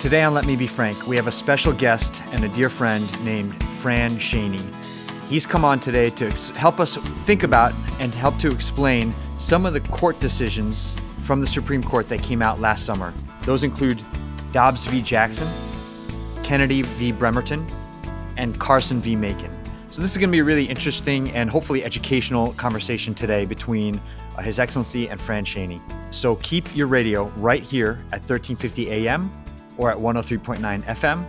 Today on Let Me Be Frank, we have a special guest and a dear friend named Fran Shaney. He's come on today to ex- help us think about and help to explain some of the court decisions from the Supreme Court that came out last summer. Those include Dobbs v. Jackson, Kennedy v. Bremerton, and Carson v. Makin. So, this is going to be a really interesting and hopefully educational conversation today between uh, His Excellency and Fran Shaney. So, keep your radio right here at 1350 AM or at 103.9 FM,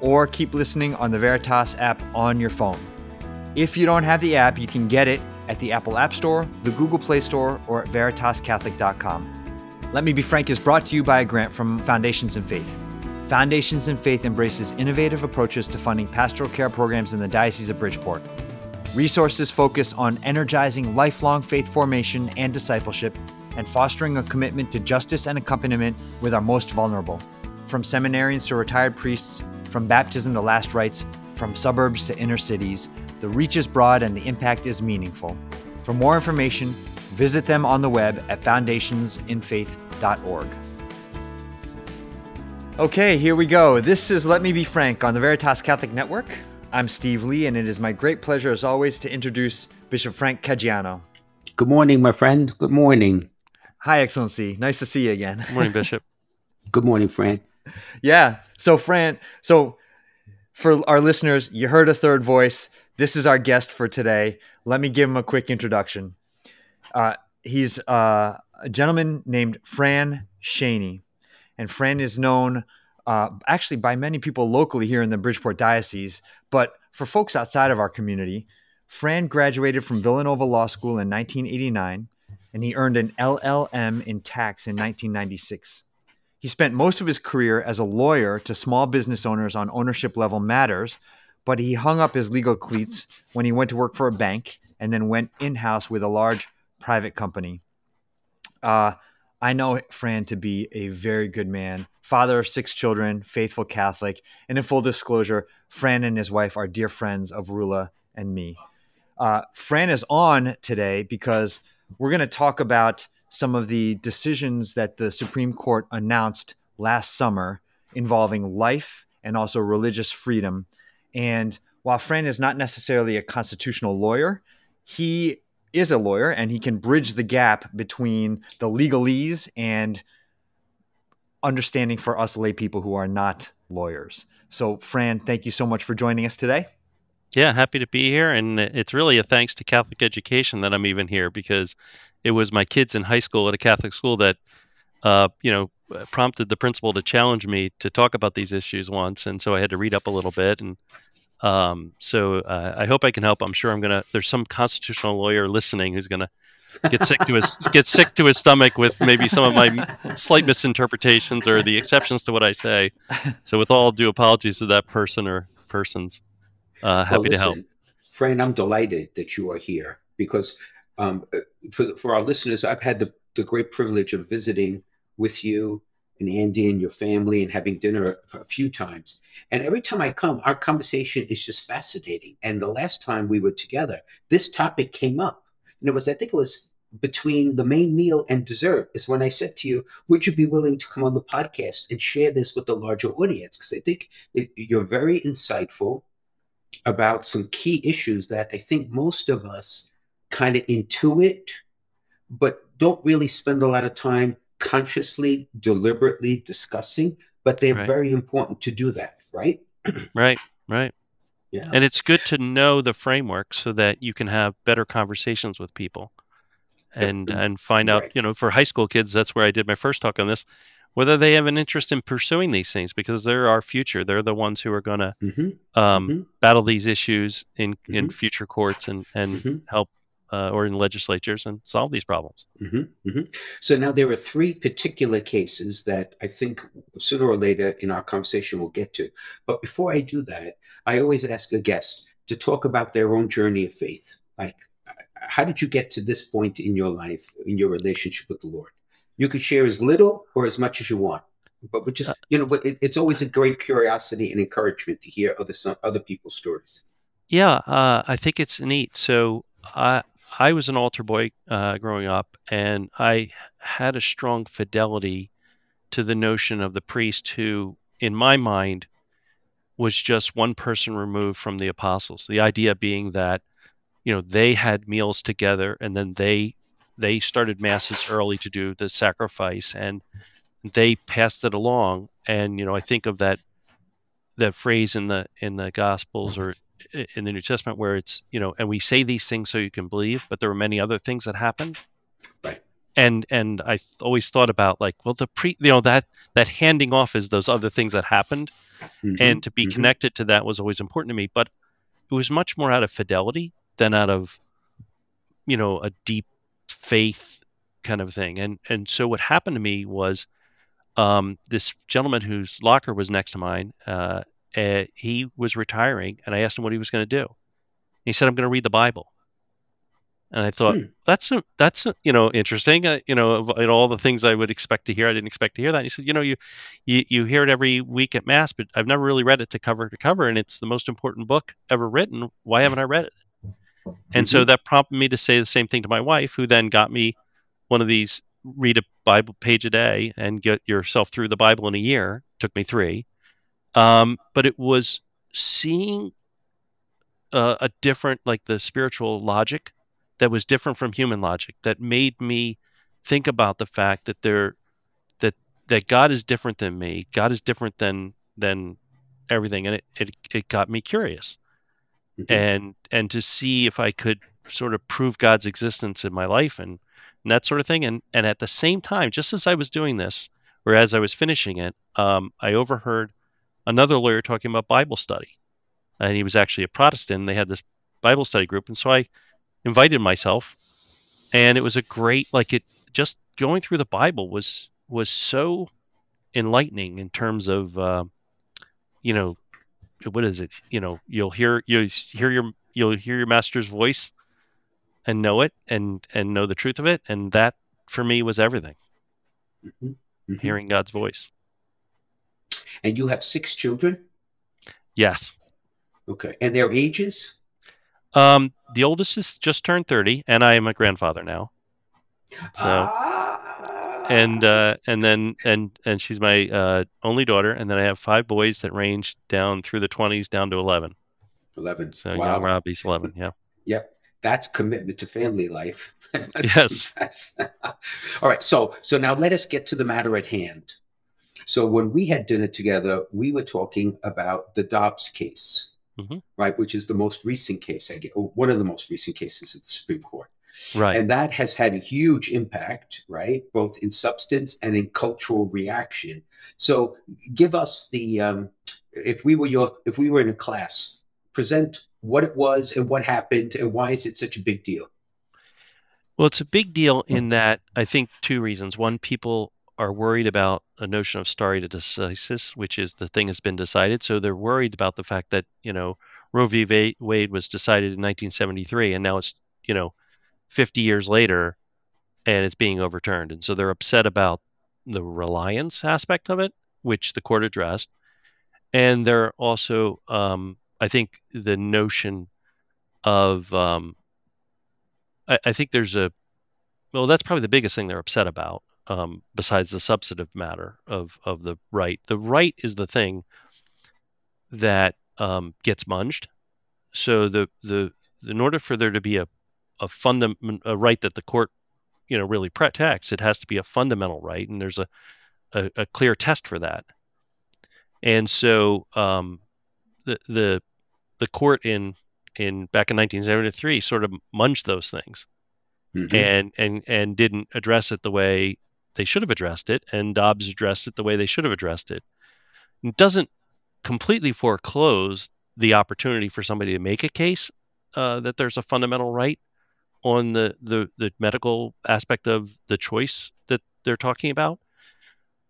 or keep listening on the Veritas app on your phone. If you don't have the app, you can get it at the Apple App Store, the Google Play Store, or at veritascatholic.com. Let Me Be Frank is brought to you by a grant from Foundations in Faith. Foundations in Faith embraces innovative approaches to funding pastoral care programs in the Diocese of Bridgeport. Resources focus on energizing lifelong faith formation and discipleship and fostering a commitment to justice and accompaniment with our most vulnerable. From seminarians to retired priests, from baptism to last rites, from suburbs to inner cities, the reach is broad and the impact is meaningful. For more information, visit them on the web at foundationsinfaith.org. Okay, here we go. This is Let Me Be Frank on the Veritas Catholic Network. I'm Steve Lee, and it is my great pleasure, as always, to introduce Bishop Frank Caggiano. Good morning, my friend. Good morning. Hi, Excellency. Nice to see you again. Good morning, Bishop. Good morning, Fran. Yeah. So, Fran, so for our listeners, you heard a third voice. This is our guest for today. Let me give him a quick introduction. Uh, he's uh, a gentleman named Fran Shaney, and Fran is known uh, actually by many people locally here in the Bridgeport Diocese. But for folks outside of our community, Fran graduated from Villanova Law School in 1989, and he earned an LLM in tax in 1996. He spent most of his career as a lawyer to small business owners on ownership level matters, but he hung up his legal cleats when he went to work for a bank and then went in house with a large private company. Uh, I know Fran to be a very good man, father of six children, faithful Catholic, and in full disclosure, Fran and his wife are dear friends of Rula and me. Uh, Fran is on today because we're going to talk about some of the decisions that the Supreme Court announced last summer involving life and also religious freedom. And while Fran is not necessarily a constitutional lawyer, he is a lawyer and he can bridge the gap between the legalese and understanding for us lay people who are not lawyers. So, Fran, thank you so much for joining us today. Yeah, happy to be here. And it's really a thanks to Catholic education that I'm even here because it was my kids in high school at a Catholic school that, uh, you know, prompted the principal to challenge me to talk about these issues once. And so I had to read up a little bit. And um, so uh, I hope I can help. I'm sure I'm going to, there's some constitutional lawyer listening who's going to get sick to his get sick to his stomach with maybe some of my slight misinterpretations or the exceptions to what I say. So, with all due apologies to that person or persons, uh, happy well, listen, to help. Fran, I'm delighted that you are here because um, for for our listeners, I've had the, the great privilege of visiting with you and Andy and your family and having dinner a few times. And every time I come, our conversation is just fascinating. And the last time we were together, this topic came up. And it was, I think it was between the main meal and dessert, is when I said to you, Would you be willing to come on the podcast and share this with the larger audience? Because I think it, you're very insightful about some key issues that I think most of us kind of intuit, but don't really spend a lot of time consciously, deliberately discussing. But they're Right. very important to do that, right? Right, right. Yeah. And it's good to know the framework so that you can have better conversations with people and and find out, right. you know, for high school kids, that's where I did my first talk on this, whether they have an interest in pursuing these things because they're our future. They're the ones who are going to hmm um, Mhm. battle these issues in in Mhm. future courts and and Mhm. help uh, or in legislatures and solve these problems. hmm hmm So now there are three particular cases that I think sooner or later in our conversation we'll get to. But before I do that, I always ask a guest to talk about their own journey of faith. Like, how did you get to this point in your life, in your relationship with the Lord? You could share as little or as much as you want. But we just, you know, it's always a great curiosity and encouragement to hear other other people's stories. Yeah, uh, I think it's neat. So I I was an altar boy uh, growing up, and I had a strong fidelity to the notion of the priest who in my mind, was just one person removed from the apostles. The idea being that, you know, they had meals together and then they they started masses early to do the sacrifice and they passed it along. And you know, I think of that that phrase in the in the Gospels or in the New Testament where it's you know, and we say these things so you can believe, but there were many other things that happened. Right. And and I always thought about like, well, the pre, you know, that that handing off is those other things that happened, Mhm, and to be mhm. connected to that was always important to me. But it was much more out of fidelity than out of, you know, a deep faith kind of thing. And and so what happened to me was, um, this gentleman whose locker was next to mine, uh, uh, he was retiring, and I asked him what he was going to do. He said, "I'm going to read the Bible." And I thought, Hmm. that's a, that's a, you know interesting. Uh, you know, of, of all the things I would expect to hear, I didn't expect to hear that. And he said, you know, you, you you hear it every week at mass, but I've never really read it to cover to cover, and it's the most important book ever written. Why haven't I read it? And so that prompted me to say the same thing to my wife, who then got me one of these read a Bible page a day and get yourself through the Bible in a year. Took me three. Um, but it was seeing uh, a different, like the spiritual logic that was different from human logic that made me think about the fact that there that that God is different than me. God is different than than everything, and it it, it got me curious Mhm. and and to see if I could sort of prove God's existence in my life and, and that sort of thing. And and at the same time, just as I was doing this, or as I was finishing it, um, I overheard another lawyer talking about Bible study, and he was actually a Protestant. And they had this Bible study group, and so I invited myself, and it was a great like it just going through the Bible was was so enlightening in terms of uh, you know what is it? You know you'll hear you hear your you'll hear your master's voice and know it and and know the truth of it. And that for me was everything. Mhm, mhm. hearing god's voice And you have six children? yes Okay. And their ages? um the oldest is just turned 30 and i am a grandfather now so Ah. and uh and then and and she's my uh only daughter and then i have five boys that range down through the 20s down to 11 11. so wow. young robbie's 11 yeah Yep. That's commitment to family life. Yes. All right. So so now let us get to the matter at hand. So when we had dinner together, we were talking about the Dobbs case, Mhm. right, which is the most recent case, I get, or one of the most recent cases at the Supreme Court. right And that has had a huge impact, right, both in substance and in cultural reaction. So give us the um, if we were your if we were in a class, present what it was and what happened and why is it such a big deal? Well, it's a big deal in that I think two reasons. One, people are worried about a notion of stare decisis, which is the thing has been decided. So they're worried about the fact that, you know, Roe v. Wade was decided in 1973 and now it's, you know, 50 years later and it's being overturned. And so they're upset about the reliance aspect of it, which the court addressed. And they're also, um, I think, the notion of, um, I, I think there's a, well, that's probably the biggest thing they're upset about, um, besides the substantive matter of of the right. The right is the thing that um, gets munged. So the the in order for there to be a a fundament a right that the court you know really protects, it has to be a fundamental right, and there's a a, a clear test for that. And so um, the the the court in in back in 1973 sort of munged those things Mhm. and and and didn't address it the way they should have addressed it and Dobbs addressed it the way they should have addressed it. It doesn't completely foreclose the opportunity for somebody to make a case uh, that there's a fundamental right on the, the the medical aspect of the choice that they're talking about,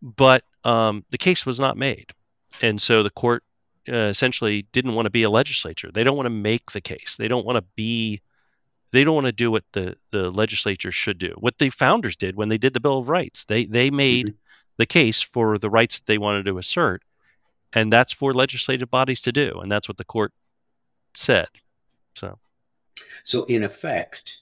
but um, the case was not made, and so the court uh, essentially didn't want to be a legislature. They don't want to make the case. They don't want to be. They don't want to do what the the legislature should do. What the founders did when they did the Bill of Rights. They they made the case for the rights that they wanted to assert, and that's for legislative bodies to do, and that's what the court said. So So in effect,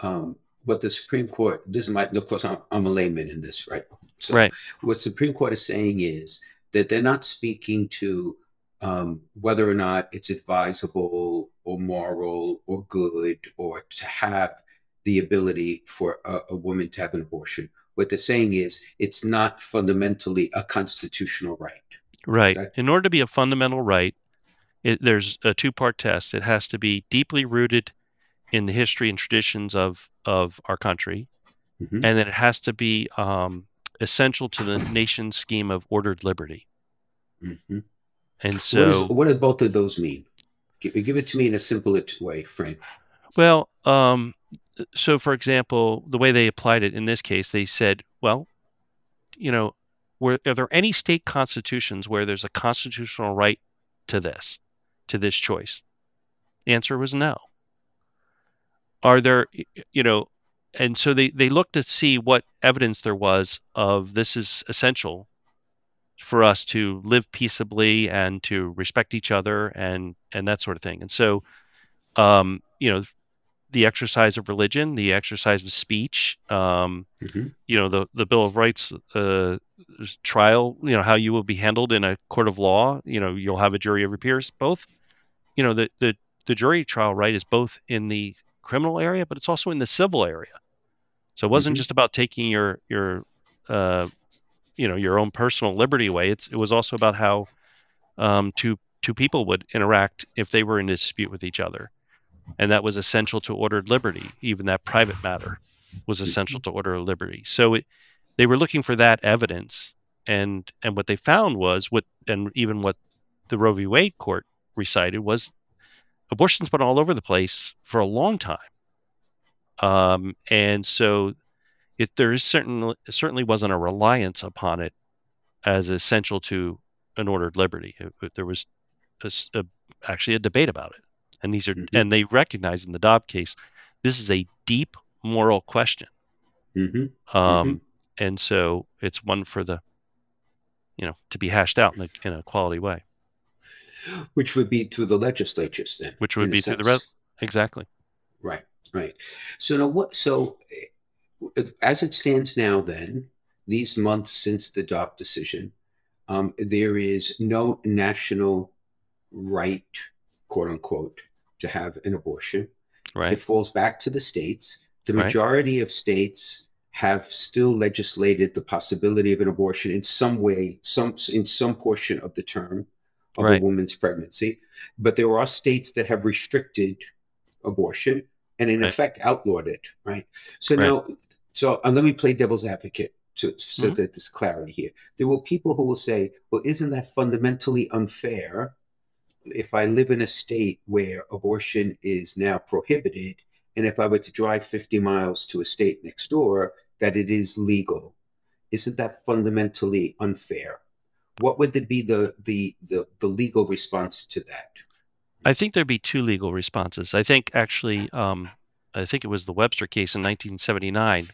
um, what the Supreme Court this is my of course I'm, I'm a layman in this, right? So right, what Supreme Court is saying is that they're not speaking to um, whether or not it's advisable or moral or good or to have the ability for a, a woman to have an abortion. What they're saying is it's not fundamentally a constitutional right. Right. Okay? In order to be a fundamental right, it, there's a two part test. It has to be deeply rooted in the history and traditions of, of our country, mm-hmm. and then it has to be um, essential to the nation's scheme of ordered liberty. Mm-hmm. And so, what, is, what do both of those mean? Give, give, it to me in a simpler way, Frank. Well, um, so for example, the way they applied it in this case, they said, well, you know, were, are there any state constitutions where there's a constitutional right to this, to this choice? The answer was no. Are there, you know, and so they, they looked to see what evidence there was of this is essential for us to live peaceably and to respect each other and and that sort of thing. And so, um, you know, the exercise of religion, the exercise of speech, um, mm-hmm. you know, the the Bill of Rights uh, trial, you know, how you will be handled in a court of law. You know, you'll have a jury of your peers. Both, you know, the the the jury trial right is both in the criminal area, but it's also in the civil area. So it wasn't mm-hmm. just about taking your your uh, you know your own personal liberty away. It's it was also about how um, two two people would interact if they were in dispute with each other and that was essential to ordered liberty. Even that private matter was essential to order liberty. So it, they were looking for that evidence, and and what they found was what, and even what the Roe v. Wade court recited was abortion's been all over the place for a long time, um, and so it there is certainly certainly wasn't a reliance upon it as essential to an ordered liberty. It, it, there was a, a, actually a debate about it and these are mm-hmm. and they recognize in the Dobbs case this is a deep moral question. Mm-hmm. Um, mm-hmm. and so it's one for the you know to be hashed out in a, in a quality way. Which would be through the legislatures then. Which would be through the res- exactly. Right, right. So now what? So as it stands now, then these months since the Dobbs decision, um, there is no national right, quote unquote, to have an abortion. Right. It falls back to the states. The majority right. of states have still legislated the possibility of an abortion in some way, some in some portion of the term of right. a woman's pregnancy. But there are states that have restricted abortion and in effect outlawed it. Right. So now, so uh, let me play devil's advocate to, so mm-hmm. that there's clarity here. There will people who will say, well, isn't that fundamentally unfair if I live in a state where abortion is now prohibited, and if I were to drive 50 miles to a state next door, that it is legal, isn't that fundamentally unfair? What would be the, the, the, the legal response to that? I think there'd be two legal responses. I think actually, um, I think it was the Webster case in 1979,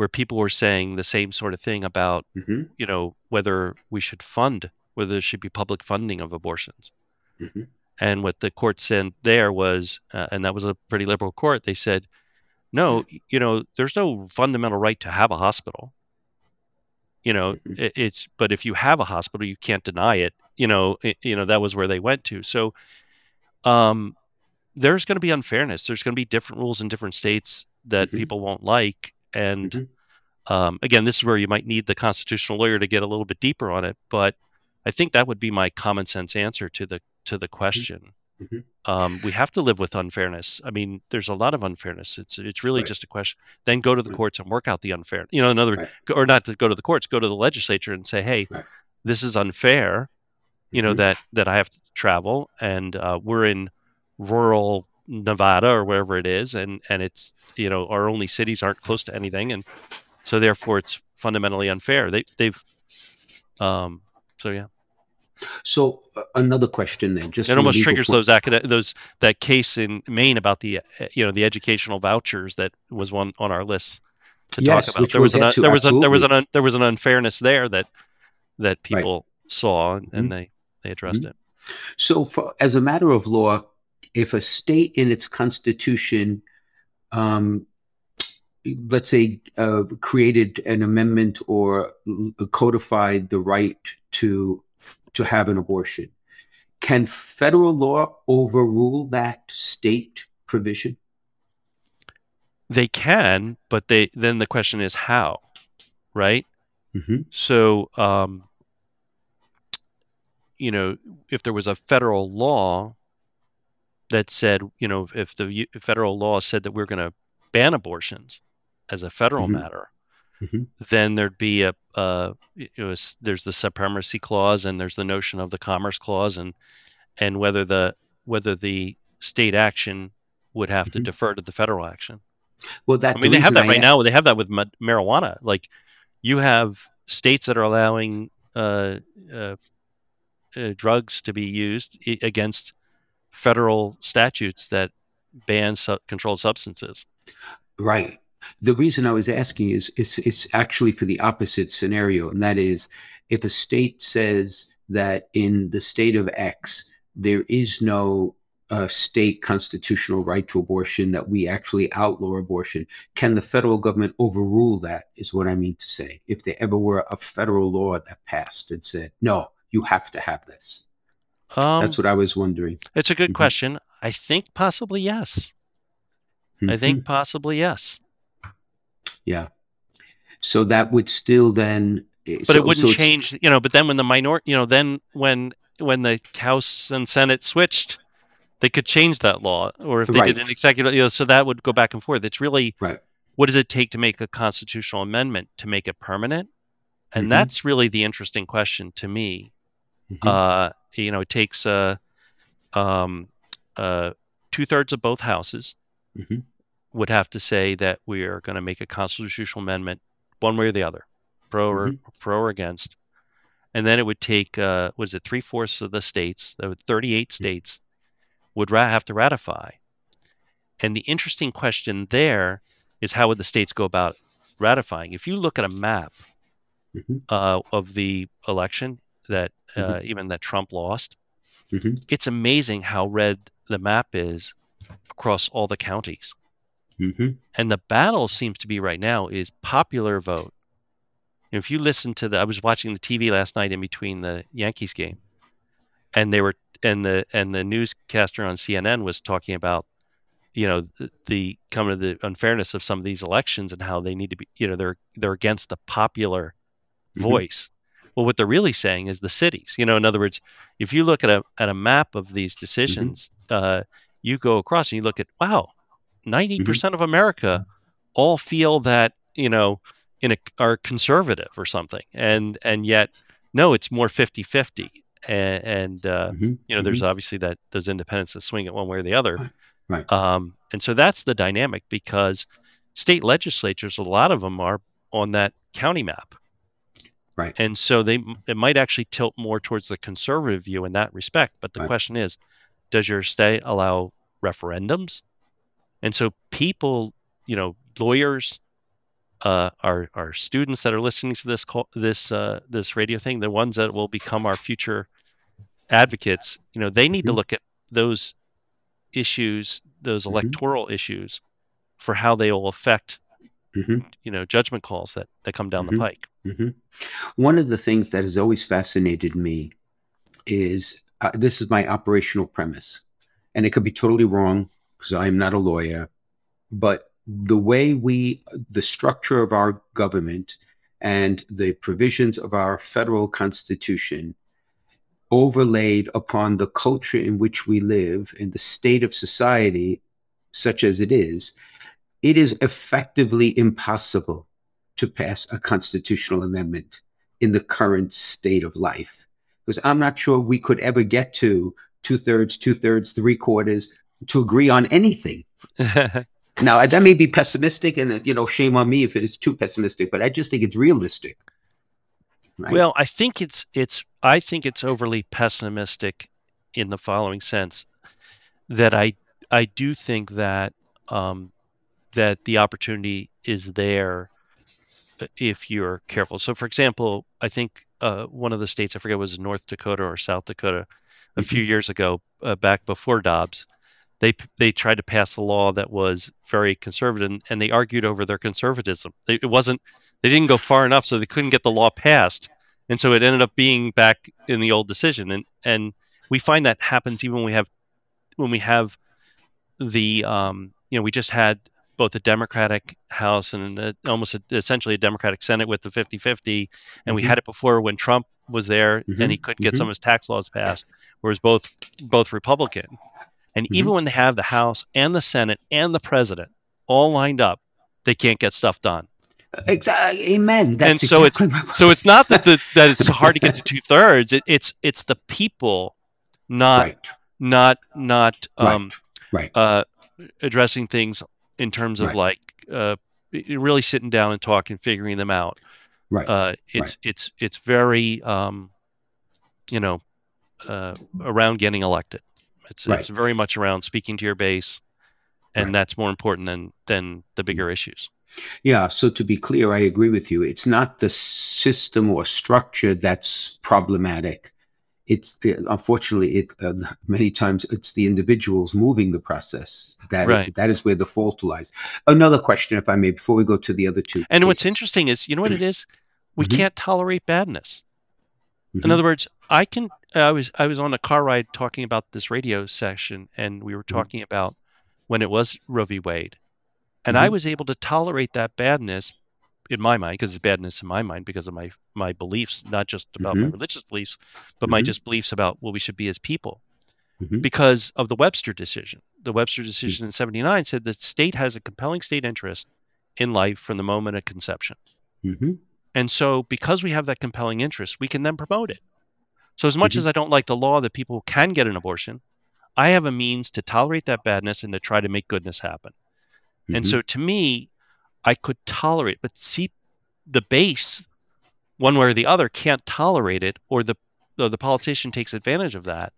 where people were saying the same sort of thing about, mm-hmm. you know, whether we should fund, whether there should be public funding of abortions. Mm-hmm. And what the court said there was, uh, and that was a pretty liberal court, they said, no, you know, there's no fundamental right to have a hospital. You know, mm-hmm. it, it's, but if you have a hospital, you can't deny it. You know, it, you know, that was where they went to. So, um, there's going to be unfairness. There's going to be different rules in different states that mm-hmm. people won't like. And mm-hmm. um, again, this is where you might need the constitutional lawyer to get a little bit deeper on it. But I think that would be my common sense answer to the to the mm-hmm. question. Mm-hmm. Um, we have to live with unfairness. I mean, there's a lot of unfairness. It's it's really right. just a question. Then go to the right. courts and work out the unfair. You know, another right. or not to go to the courts, go to the legislature and say, hey, this is unfair. You know mm-hmm. that that I have to travel, and uh, we're in rural Nevada or wherever it is, and and it's you know our only cities aren't close to anything, and so therefore it's fundamentally unfair. They they've um so yeah. So uh, another question then, just it almost triggers point. those academic those that case in Maine about the uh, you know the educational vouchers that was one on our list to yes, talk about. There was, an, there was a there was an there was an unfairness there that that people right. saw and, mm-hmm. they they addressed mm-hmm. it. So, for, as a matter of law, if a state in its constitution um, let's say, uh, created an amendment or codified the right to to have an abortion. Can federal law overrule that state provision? They can, but they then the question is how, right? Mm-hmm. So, um, you know, if there was a federal law that said, you know, if the federal law said that we're going to ban abortions as a federal Mhm. matter, Mhm. then there'd be a, uh, you know, there's the supremacy clause and there's the notion of the commerce clause and and whether the whether the state action would have to Mhm. defer to the federal action. Well, that I the mean, they have that I right a- now. They have that with ma- marijuana. Like, you have states that are allowing uh, uh, uh, drugs to be used i- against federal statutes that ban su- controlled substances. Right. The reason I was asking is it's it's actually for the opposite scenario, and that is if a state says that in the state of X there is no uh, state constitutional right to abortion, that we actually outlaw abortion, can the federal government overrule that? Is what I mean to say. If there ever were a federal law that passed and said, no, you have to have this. Um, That's what I was wondering. it's a good Mhm. question. I think possibly yes. I Mhm. think possibly yes. Yeah. So that would still then. but it wouldn't change you know but then when the minor you know then when when the house and senate switched they could change that law or if they did Right. an executive you know so that would go back and forth it's really Right. what does it take to make a constitutional amendment to make it permanent and Mhm. that's really the interesting question to me Mhm. uh you know it takes uh um uh two-thirds of both houses Mhm. would have to say that we are going to make a constitutional amendment one way or the other pro or Mhm. pro or against and then it would take uh was it three-fourths of the states that would 38 states would ra- have to ratify and the interesting question there is how would the states go about ratifying if you look at a map Mhm. uh, of the election that uh, Mhm. even that Trump lost, Mhm. it's amazing how red the map is across all the counties. Mhm. And the battle seems to be right now is popular vote. If you listen to the, I was watching the TV last night in between the Yankees game, and they were and the and the newscaster on CNN was talking about, you know, the, the coming to the unfairness of some of these elections and how they need to be, you know, they're they're against the popular Mhm. voice. Well, what they're really saying is the cities. You know, in other words, if you look at a at a map of these decisions, uh, you go across and you look at wow, 90 percent of America all feel that you know in a are conservative or something, and and yet no, it's more 50-50. and, and uh, Mhm. you know, there's obviously that those independents that swing it one way or the other. Right. Um, and so that's the dynamic because state legislatures, a lot of them are on that county map. Right. And so they it might actually tilt more towards the conservative view in that respect. But the Right. question is, does your state allow referendums? And so people, you know, lawyers, uh, our our students that are listening to this call, this uh, this radio thing, the ones that will become our future advocates, you know, they need to Mhm. look at those issues, those Mhm. electoral issues, for how they will affect, Mhm. you know, judgment calls that that come down Mhm. the pike. hmm One of the things that has always fascinated me is uh, this is my operational premise, and it could be totally wrong because I am not a lawyer, but the way we, the structure of our government and the provisions of our federal constitution overlaid upon the culture in which we live and the state of society, such as it is, it is effectively impossible to pass a constitutional amendment in the current state of life. Because I'm not sure we could ever get to two thirds, two thirds, three quarters to agree on anything. Now, that may be pessimistic, and you know, shame on me if it is too pessimistic, but I just think it's realistic. Right? Well, I think it's it's I think it's overly pessimistic in the following sense that I I do think that um, that the opportunity is there uh, if you're careful. So, for example, I think uh, one of the states I forget was North Dakota or South Dakota a few years ago, uh, back before Dobbs, they they tried to pass a law that was very conservative, and, and they argued over their conservatism. They, it wasn't they didn't go far enough, so they couldn't get the law passed, and so it ended up being back in the old decision. And and we find that happens even when we have when we have the um, you know we just had both a Democratic House and a, almost a, essentially a Democratic Senate with the 50 50. And mm-hmm. we had it before when Trump was there mm-hmm. and he couldn't get mm-hmm. some of his tax laws passed, whereas both both Republican. And mm-hmm. even when they have the House and the Senate and the president all lined up, they can't get stuff done. Exactly. Amen. That's and so exactly it's so it's not that the, that it's hard to get to two thirds. It, it's it's the people not right. not not um, right. right. Uh, addressing things in terms of right. like uh, really sitting down and talking, figuring them out. Right. Uh, it's it's it's very um, you know uh, around getting elected. It's it's very much around speaking to your base, and that's more important than than the bigger mm. issues. Yeah, so to be clear, I agree with you. It's not the system or structure that's problematic. It's unfortunately, it uh, many times it's the individuals moving the process that right. that is where the fault lies. Another question, if I may, before we go to the other two. And cases. what's interesting is, you know what it is, we mm-hmm. can't tolerate badness. Mm-hmm. In other words, I can. I was I was on a car ride talking about this radio session, and we were mm-hmm. talking mm-hmm. about when it was Roe v. Wade, and mm-hmm. I was able to tolerate that badness in my mind because it's badness in my mind because of my my beliefs, not just about mm-hmm. my religious beliefs, but my mm-hmm. just beliefs about what we should be as people. Mm-hmm. Because of the Webster decision. The Webster decision in 79 said that state has a compelling state interest in life from the moment of conception. Mm-hmm. And so, because we have that compelling interest, we can then promote it. So, as much mm-hmm. as I don't like the law that people can get an abortion, I have a means to tolerate that badness and to try to make goodness happen. Mm-hmm. And so to me, I could tolerate, but see the base, one way or the other, can't tolerate it, or the or the politician takes advantage of that.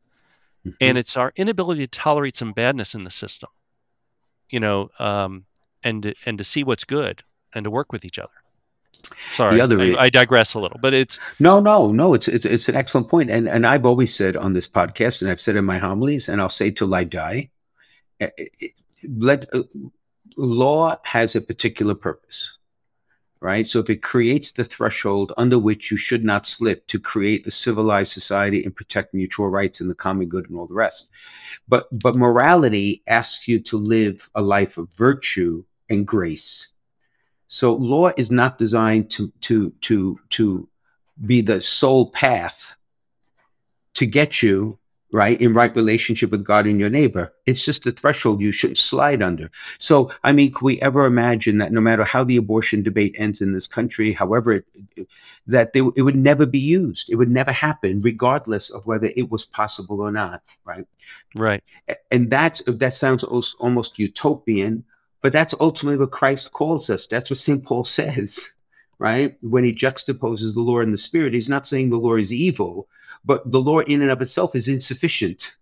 Mm-hmm. And it's our inability to tolerate some badness in the system, you know, um, and to, and to see what's good and to work with each other. Sorry, the other, I, I, digress a little, but it's no, no, no. It's it's it's an excellent point, and and I've always said on this podcast, and I've said in my homilies, and I'll say till I die, eh, eh, let uh, law has a particular purpose, right? So if it creates the threshold under which you should not slip to create a civilized society and protect mutual rights and the common good and all the rest. But but morality asks you to live a life of virtue and grace. So law is not designed to to to to be the sole path to get you right in right relationship with god and your neighbor. It's just a threshold you shouldn't slide under. So i mean could we ever imagine that no matter how the abortion debate ends in this country however it, that they, it would never be used. It would never happen regardless of whether it was possible or not right? Right. And that's that sounds almost utopian but that's ultimately what christ calls us. That's what st paul says right when he juxtaposes the law and the spirit he's not saying the law is evil but the law in and of itself is insufficient.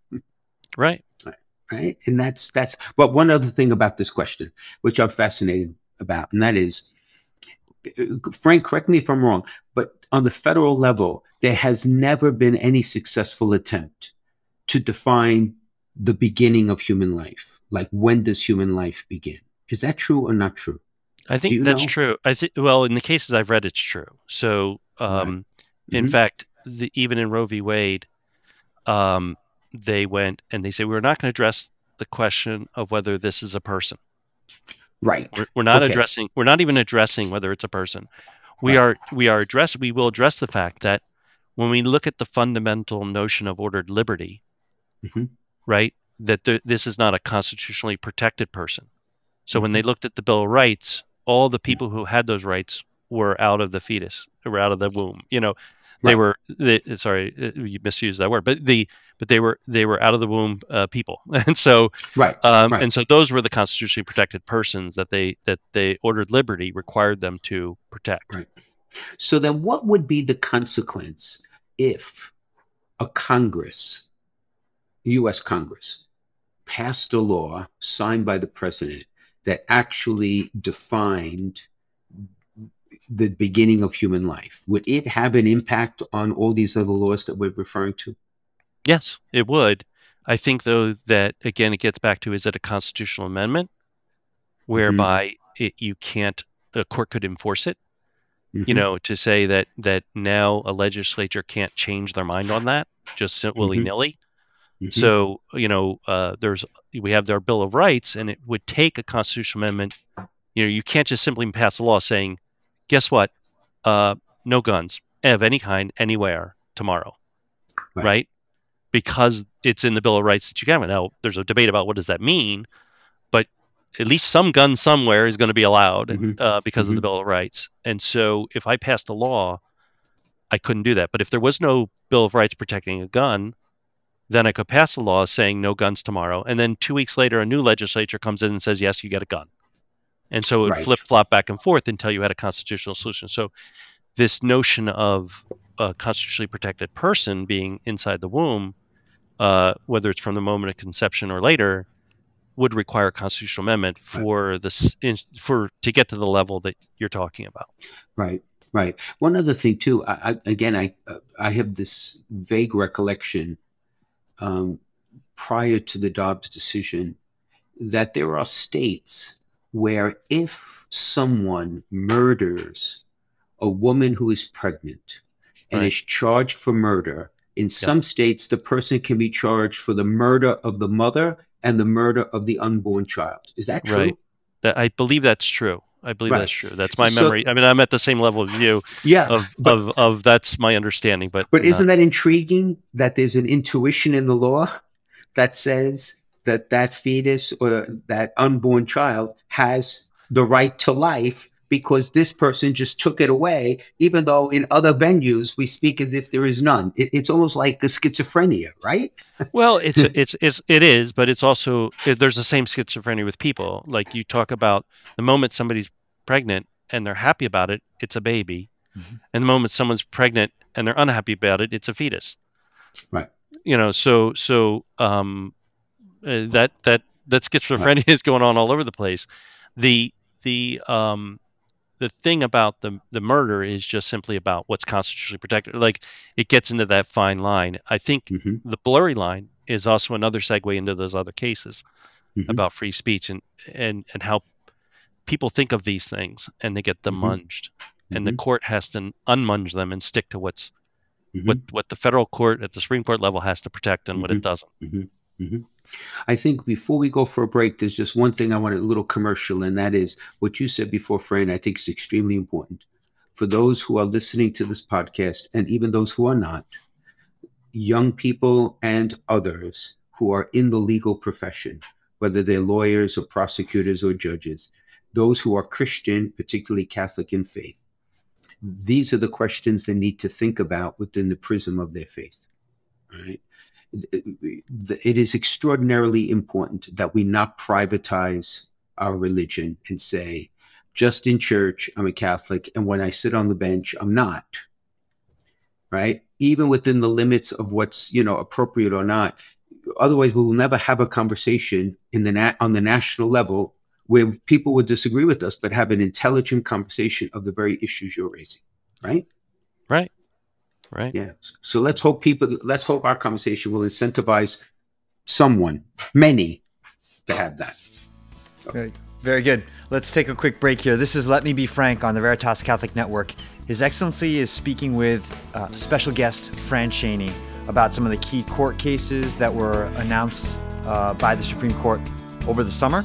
Right. Right. And that's that's but one other thing about this question, which I'm fascinated about, and that is Frank, correct me if I'm wrong, but on the federal level, there has never been any successful attempt to define the beginning of human life. Like when does human life begin? Is that true or not true? I think that's know? true. I think well, in the cases I've read, it's true. So, um, right. mm-hmm. in fact, the, even in Roe v. Wade, um, they went and they said we're not going to address the question of whether this is a person. Right. We're, we're not okay. addressing. We're not even addressing whether it's a person. We right. are. We are address. We will address the fact that when we look at the fundamental notion of ordered liberty, mm-hmm. right, that there, this is not a constitutionally protected person. So mm-hmm. when they mm-hmm. looked at the Bill of Rights, all the people who had those rights were out of the fetus, were out of the womb. You know, they right. were they, sorry uh, you misused that word but the but they were they were out of the womb uh, people and so right. Um, right. and so those were the constitutionally protected persons that they that they ordered liberty required them to protect right so then what would be the consequence if a congress us congress passed a law signed by the president that actually defined the beginning of human life, would it have an impact on all these other laws that we're referring to? Yes, it would. I think though that again it gets back to is it a constitutional amendment whereby it, you can't a court could enforce it you Mhm. know to say that that now a legislature can't change their mind on that just willy nilly Mhm. so you know uh, there's we have our bill of rights and it would take a constitutional amendment you know you can't just simply pass a law saying guess what uh, no guns of any kind anywhere tomorrow Right. right. because it's in the bill of rights that you can have now there's a debate about what does that mean but at least some gun somewhere is going to be allowed Mhm. uh, because of the Mhm. bill of rights and so if i passed a law i couldn't do that but if there was no bill of rights protecting a gun then i could pass a law saying no guns tomorrow and then two weeks later a new legislature comes in and says yes you get a gun and so it would Right. flip flop back and forth until you had a constitutional solution so this notion of a constitutionally protected person being inside the womb uh, whether it's from the moment of conception or later would require a constitutional amendment for this in, for to get to the level that you're talking about Right, right. One other thing too. I, I again, I uh, I have this vague recollection um, prior to the Dobbs decision that there are states where if someone murders a woman who is pregnant and Right. is charged for murder, in some states the person can be charged for the murder of the mother and the murder of the unborn child. Is that true? Right. that i believe that's true i believe Right. that's true that's my So- memory i mean i'm at the same level of you Yeah. of but- of of that's my understanding but But not- isn't that intriguing that there's an intuition in the law that says that that fetus or that unborn child has the right to life because this person just took it away, even though in other venues we speak as if there is none. It, it's almost like a schizophrenia, right? Well, it's it's it's it is, but it's also it, there's the same schizophrenia with people. Like you talk about the moment somebody's pregnant and they're happy about it, it's a baby, Mhm. and the moment someone's pregnant and they're unhappy about it, it's a fetus. Right. You know, so so um, uh, that that that schizophrenia is going on all over the place. The the um the thing about the the murder is just simply about what's constitutionally protected. Like it gets into that fine line. I think hmm the blurry line is also another segue into those other cases Mhm. about free speech and and and how people think of these things and they get them Mhm. munged and the court has to unmunge them and stick to what's Mhm. what what the federal court at the supreme court level has to protect and what it Mhm. doesn't hmm I think before we go for a break, there's just one thing I want a little commercial, and that is what you said before, Fran. I think is extremely important for those who are listening to this podcast, and even those who are not, young people and others who are in the legal profession, whether they're lawyers or prosecutors or judges, those who are Christian, particularly Catholic in faith. These are the questions they need to think about within the prism of their faith. Right? It is extraordinarily important that we not privatize our religion and say, just in church, I'm a Catholic, and when I sit on the bench, I'm not. Right? Even within the limits of what's you know appropriate or not. Otherwise, we will never have a conversation in the na- on the national level where people would disagree with us, but have an intelligent conversation of the very issues you're raising. Right? right right Yeah. So let's hope people, let's hope our conversation will incentivize someone, many, to have that. Very, very good. Let's take a quick break here. This is Let Me Be Frank on the Veritas Catholic Network. His Excellency is speaking with uh, special guest Fran Cheney about some of the key court cases that were announced uh, by the Supreme Court over the summer.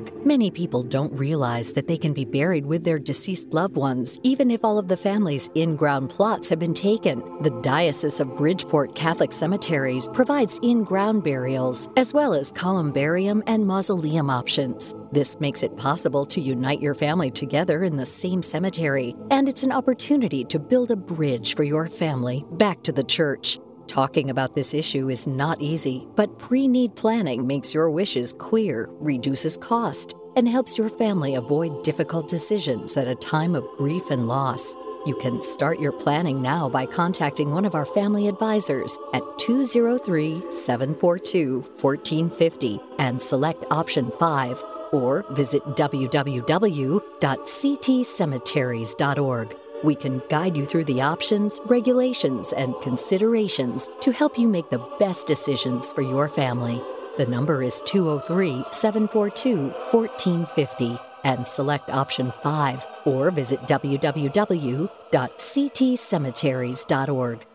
Many people don't realize that they can be buried with their deceased loved ones, even if all of the family's in ground plots have been taken. The Diocese of Bridgeport Catholic Cemeteries provides in ground burials, as well as columbarium and mausoleum options. This makes it possible to unite your family together in the same cemetery, and it's an opportunity to build a bridge for your family back to the church. Talking about this issue is not easy, but pre need planning makes your wishes clear, reduces cost, and helps your family avoid difficult decisions at a time of grief and loss. You can start your planning now by contacting one of our family advisors at 203 742 1450 and select option 5 or visit www.ctcemeteries.org. We can guide you through the options, regulations, and considerations to help you make the best decisions for your family. The number is 203 742 1450 and select option 5 or visit www.ctcemeteries.org.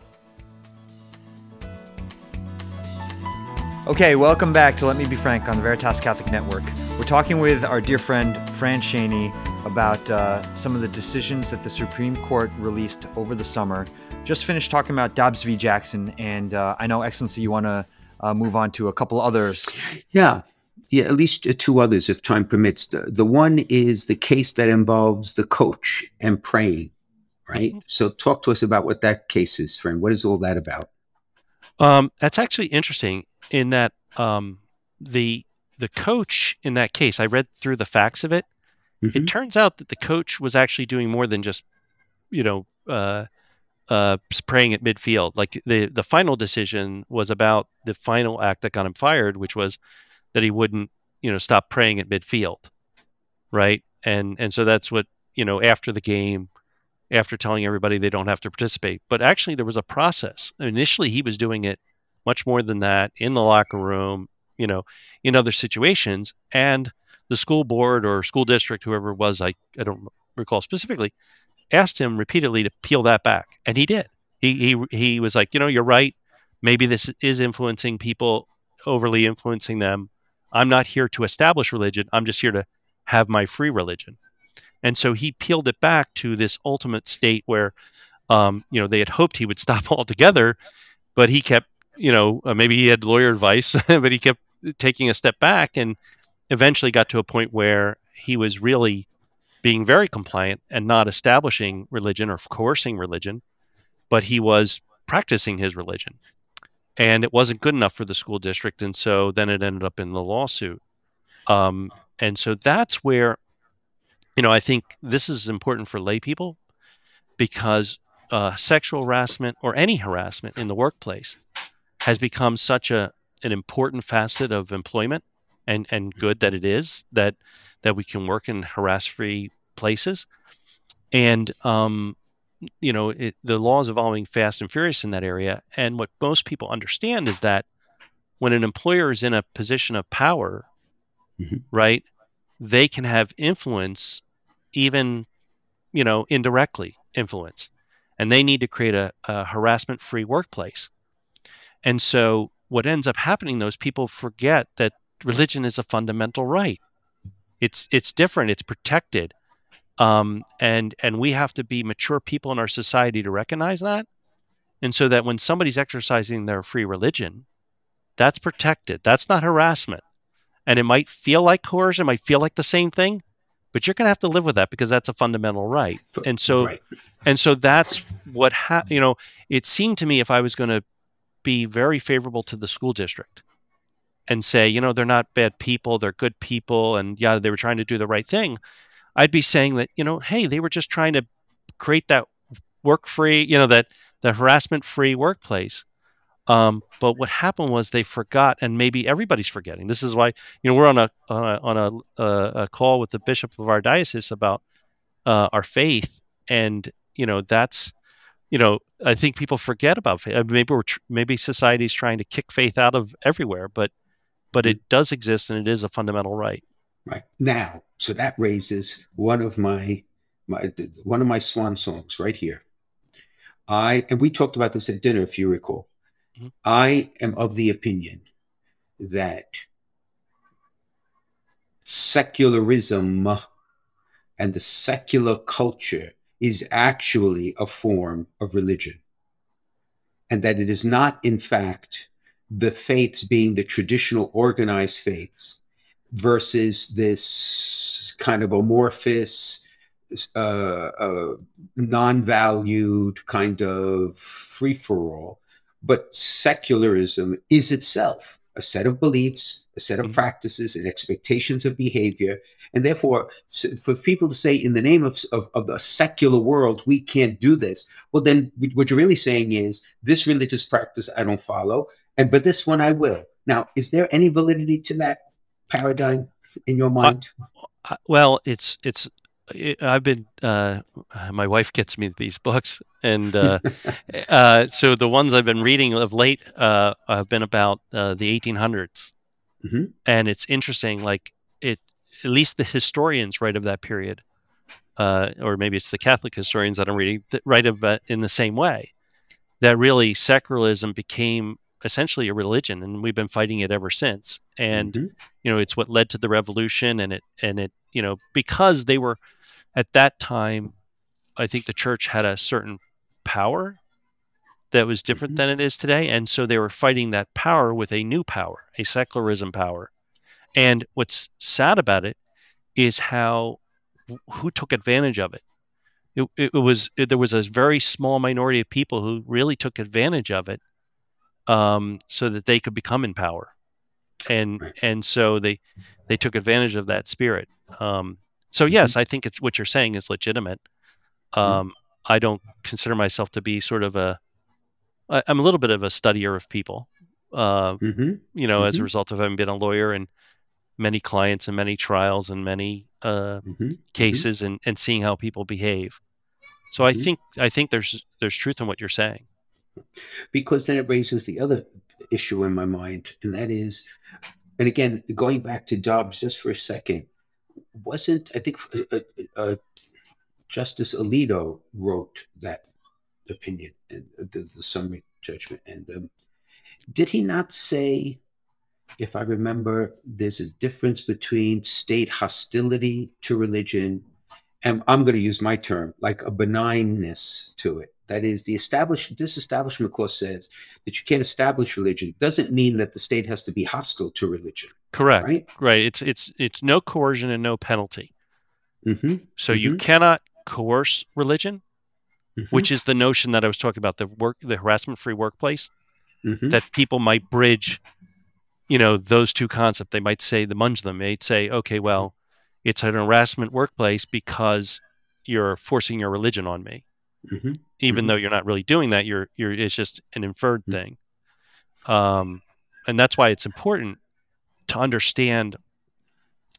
Okay, welcome back to Let Me Be Frank on the Veritas Catholic Network. We're talking with our dear friend Fran Cheney about uh, some of the decisions that the Supreme Court released over the summer. Just finished talking about Dobbs v. Jackson, and uh, I know, Excellency, you want to uh, move on to a couple others. Yeah, yeah, at least two others, if time permits. The, the one is the case that involves the coach and praying, right? Mm-hmm. So, talk to us about what that case is, friend. What is all that about? Um, that's actually interesting in that um, the the coach in that case, I read through the facts of it. Mm-hmm. It turns out that the coach was actually doing more than just, you know, uh, uh, praying at midfield. Like the the final decision was about the final act that got him fired, which was that he wouldn't, you know, stop praying at midfield, right? And and so that's what you know after the game, after telling everybody they don't have to participate. But actually, there was a process. Initially, he was doing it much more than that in the locker room, you know, in other situations. And the school board or school district, whoever it was, I, I don't recall specifically, asked him repeatedly to peel that back. And he did. He, he, he was like, you know, you're right. Maybe this is influencing people, overly influencing them. I'm not here to establish religion. I'm just here to have my free religion. And so he peeled it back to this ultimate state where, um, you know, they had hoped he would stop altogether, but he kept you know, uh, maybe he had lawyer advice, but he kept taking a step back and eventually got to a point where he was really being very compliant and not establishing religion or coercing religion, but he was practicing his religion. And it wasn't good enough for the school district. And so then it ended up in the lawsuit. Um, and so that's where, you know, I think this is important for lay people because uh, sexual harassment or any harassment in the workplace has become such a an important facet of employment and and good that it is that that we can work in harass free places. And um, you know it, the law is evolving fast and furious in that area. And what most people understand is that when an employer is in a position of power mm-hmm. right they can have influence even you know indirectly influence. And they need to create a, a harassment free workplace. And so what ends up happening those people forget that religion is a fundamental right. It's it's different, it's protected. Um, and and we have to be mature people in our society to recognize that. And so that when somebody's exercising their free religion, that's protected. That's not harassment. And it might feel like coercion, It might feel like the same thing, but you're going to have to live with that because that's a fundamental right. And so, right. and so that's what ha- you know. It seemed to me if I was going to be very favorable to the school district and say, you know, they're not bad people, they're good people, and yeah, they were trying to do the right thing, I'd be saying that, you know, hey, they were just trying to create that work free, you know, that that harassment free workplace. Um, but what happened was they forgot, and maybe everybody's forgetting. This is why, you know, we're on a on a, on a, a call with the bishop of our diocese about uh, our faith, and you know, that's you know, I think people forget about faith. Maybe we're tr- maybe society's trying to kick faith out of everywhere, but but it does exist and it is a fundamental right. Right now, so that raises one of my my one of my swan songs right here. I and we talked about this at dinner, if you recall. Mm-hmm. I am of the opinion that secularism and the secular culture is actually a form of religion. And that it is not, in fact, the faiths being the traditional organized faiths versus this kind of amorphous, uh, uh, non valued kind of free for all, But secularism is itself a set of beliefs, a set of Mhm. practices, and expectations of behavior. And therefore, for people to say, in the name of, of, of the secular world, we can't do this, well, then what you're really saying is this religious practice I don't follow, and but this one I will. Now, is there any validity to that paradigm in your mind? Uh, well, it's it's. It, I've been. Uh, my wife gets me these books, and uh, uh, so the ones I've been reading of late uh, have been about uh, the 1800s, Mhm. and it's interesting. Like it, at least the historians write of that period, uh, or maybe it's the Catholic historians that I'm reading that write of it in the same way. That really secularism became essentially a religion, and we've been fighting it ever since. And Mhm. you know it's what led to the revolution and it and it you know because they were at that time i think the church had a certain power that was different Mhm. than it is today and so they were fighting that power with a new power a secularism power and what's sad about it is how who took advantage of it it, it was it, there was a very small minority of people who really took advantage of it um, so that they could become in power and Right. and so they they took advantage of that spirit um, so Mm-hmm. yes i think it's what you're saying is legitimate um, i don't consider myself to be sort of a I- i'm a little bit of a studier of people uh, Mhm. you know as a Mhm. result of having been a lawyer and many clients and many trials and many uh, Mhm. cases and, and seeing how people behave so i think i think there's there's truth in what you're saying because then it raises the other issue in my mind, and that is, and again, going back to Dobbs just for a second, wasn't I think uh, uh, uh, Justice Alito wrote that opinion and the, the summary judgment, and um, did he not say? If I remember, there's a difference between state hostility to religion and I'm going to use my term, like a benignness to it. That is, the establishment, disestablishment clause says that you can't establish religion. Doesn't mean that the state has to be hostile to religion, correct right? right it's it's it's no coercion and no penalty Mm-hmm. so you Mhm. cannot coerce religion Mhm. which is the notion that I was talking about the work the harassment free workplace Mhm. that people might bridge you know those two concepts they might say the munge them they'd say okay well it's an harassment workplace because you're forcing your religion on me Mhm. even Mhm. though you're not really doing that you're you're it's just an inferred Mhm. thing um and that's why it's important to understand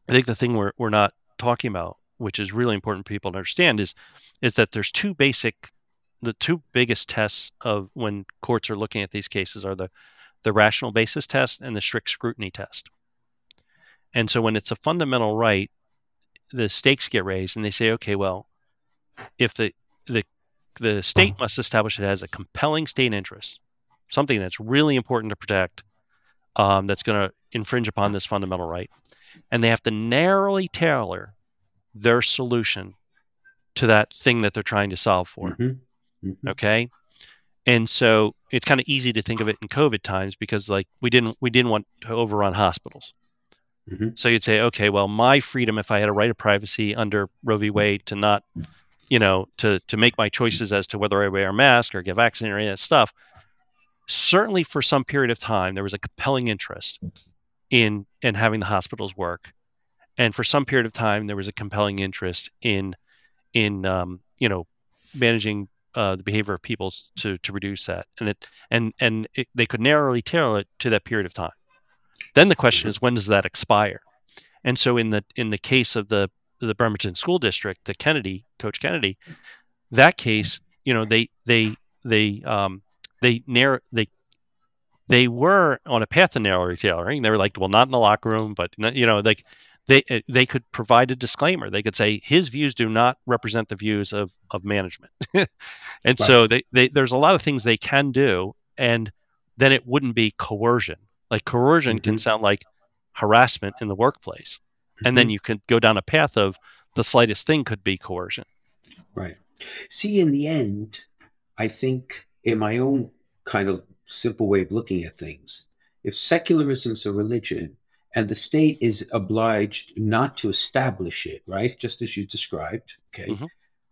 i think the thing we're, we're not talking about which is really important for people to understand is is that there's two basic the two biggest tests of when courts are looking at these cases are the the rational basis test and the strict scrutiny test and so when it's a fundamental right the stakes get raised and they say okay well if the the the state must establish it has a compelling state interest something that's really important to protect um, that's going to infringe upon this fundamental right and they have to narrowly tailor their solution to that thing that they're trying to solve for Mhm. Mhm. okay and so it's kind of easy to think of it in covid times because like we didn't we didn't want to overrun hospitals Mhm. so you'd say okay well my freedom if i had a right of privacy under roe v wade to not you know to to make my choices as to whether i wear a mask or get vaccinated or any of that stuff certainly for some period of time there was a compelling interest in in having the hospitals work. And for some period of time there was a compelling interest in in um, you know managing uh, the behavior of people to to reduce that. And it and and it, they could narrowly tailor it to that period of time. Then the question is when does that expire? And so in the in the case of the the Bremerton school district the Kennedy coach Kennedy that case you know they they they um they narrow they they were on a path to narrow tailoring. They were like, well, not in the locker room, but you know, like they they could provide a disclaimer. They could say his views do not represent the views of of management, and so they, they there's a lot of things they can do, and then it wouldn't be coercion. Like coercion can Mhm. sound like harassment in the workplace, and then Mhm. you could go down a path of the slightest thing could be coercion. Right. See, in the end, I think, in my own kind of simple way of looking at things, if secularism is a religion and the state is obliged not to establish it, right, just as you described, okay, Mhm.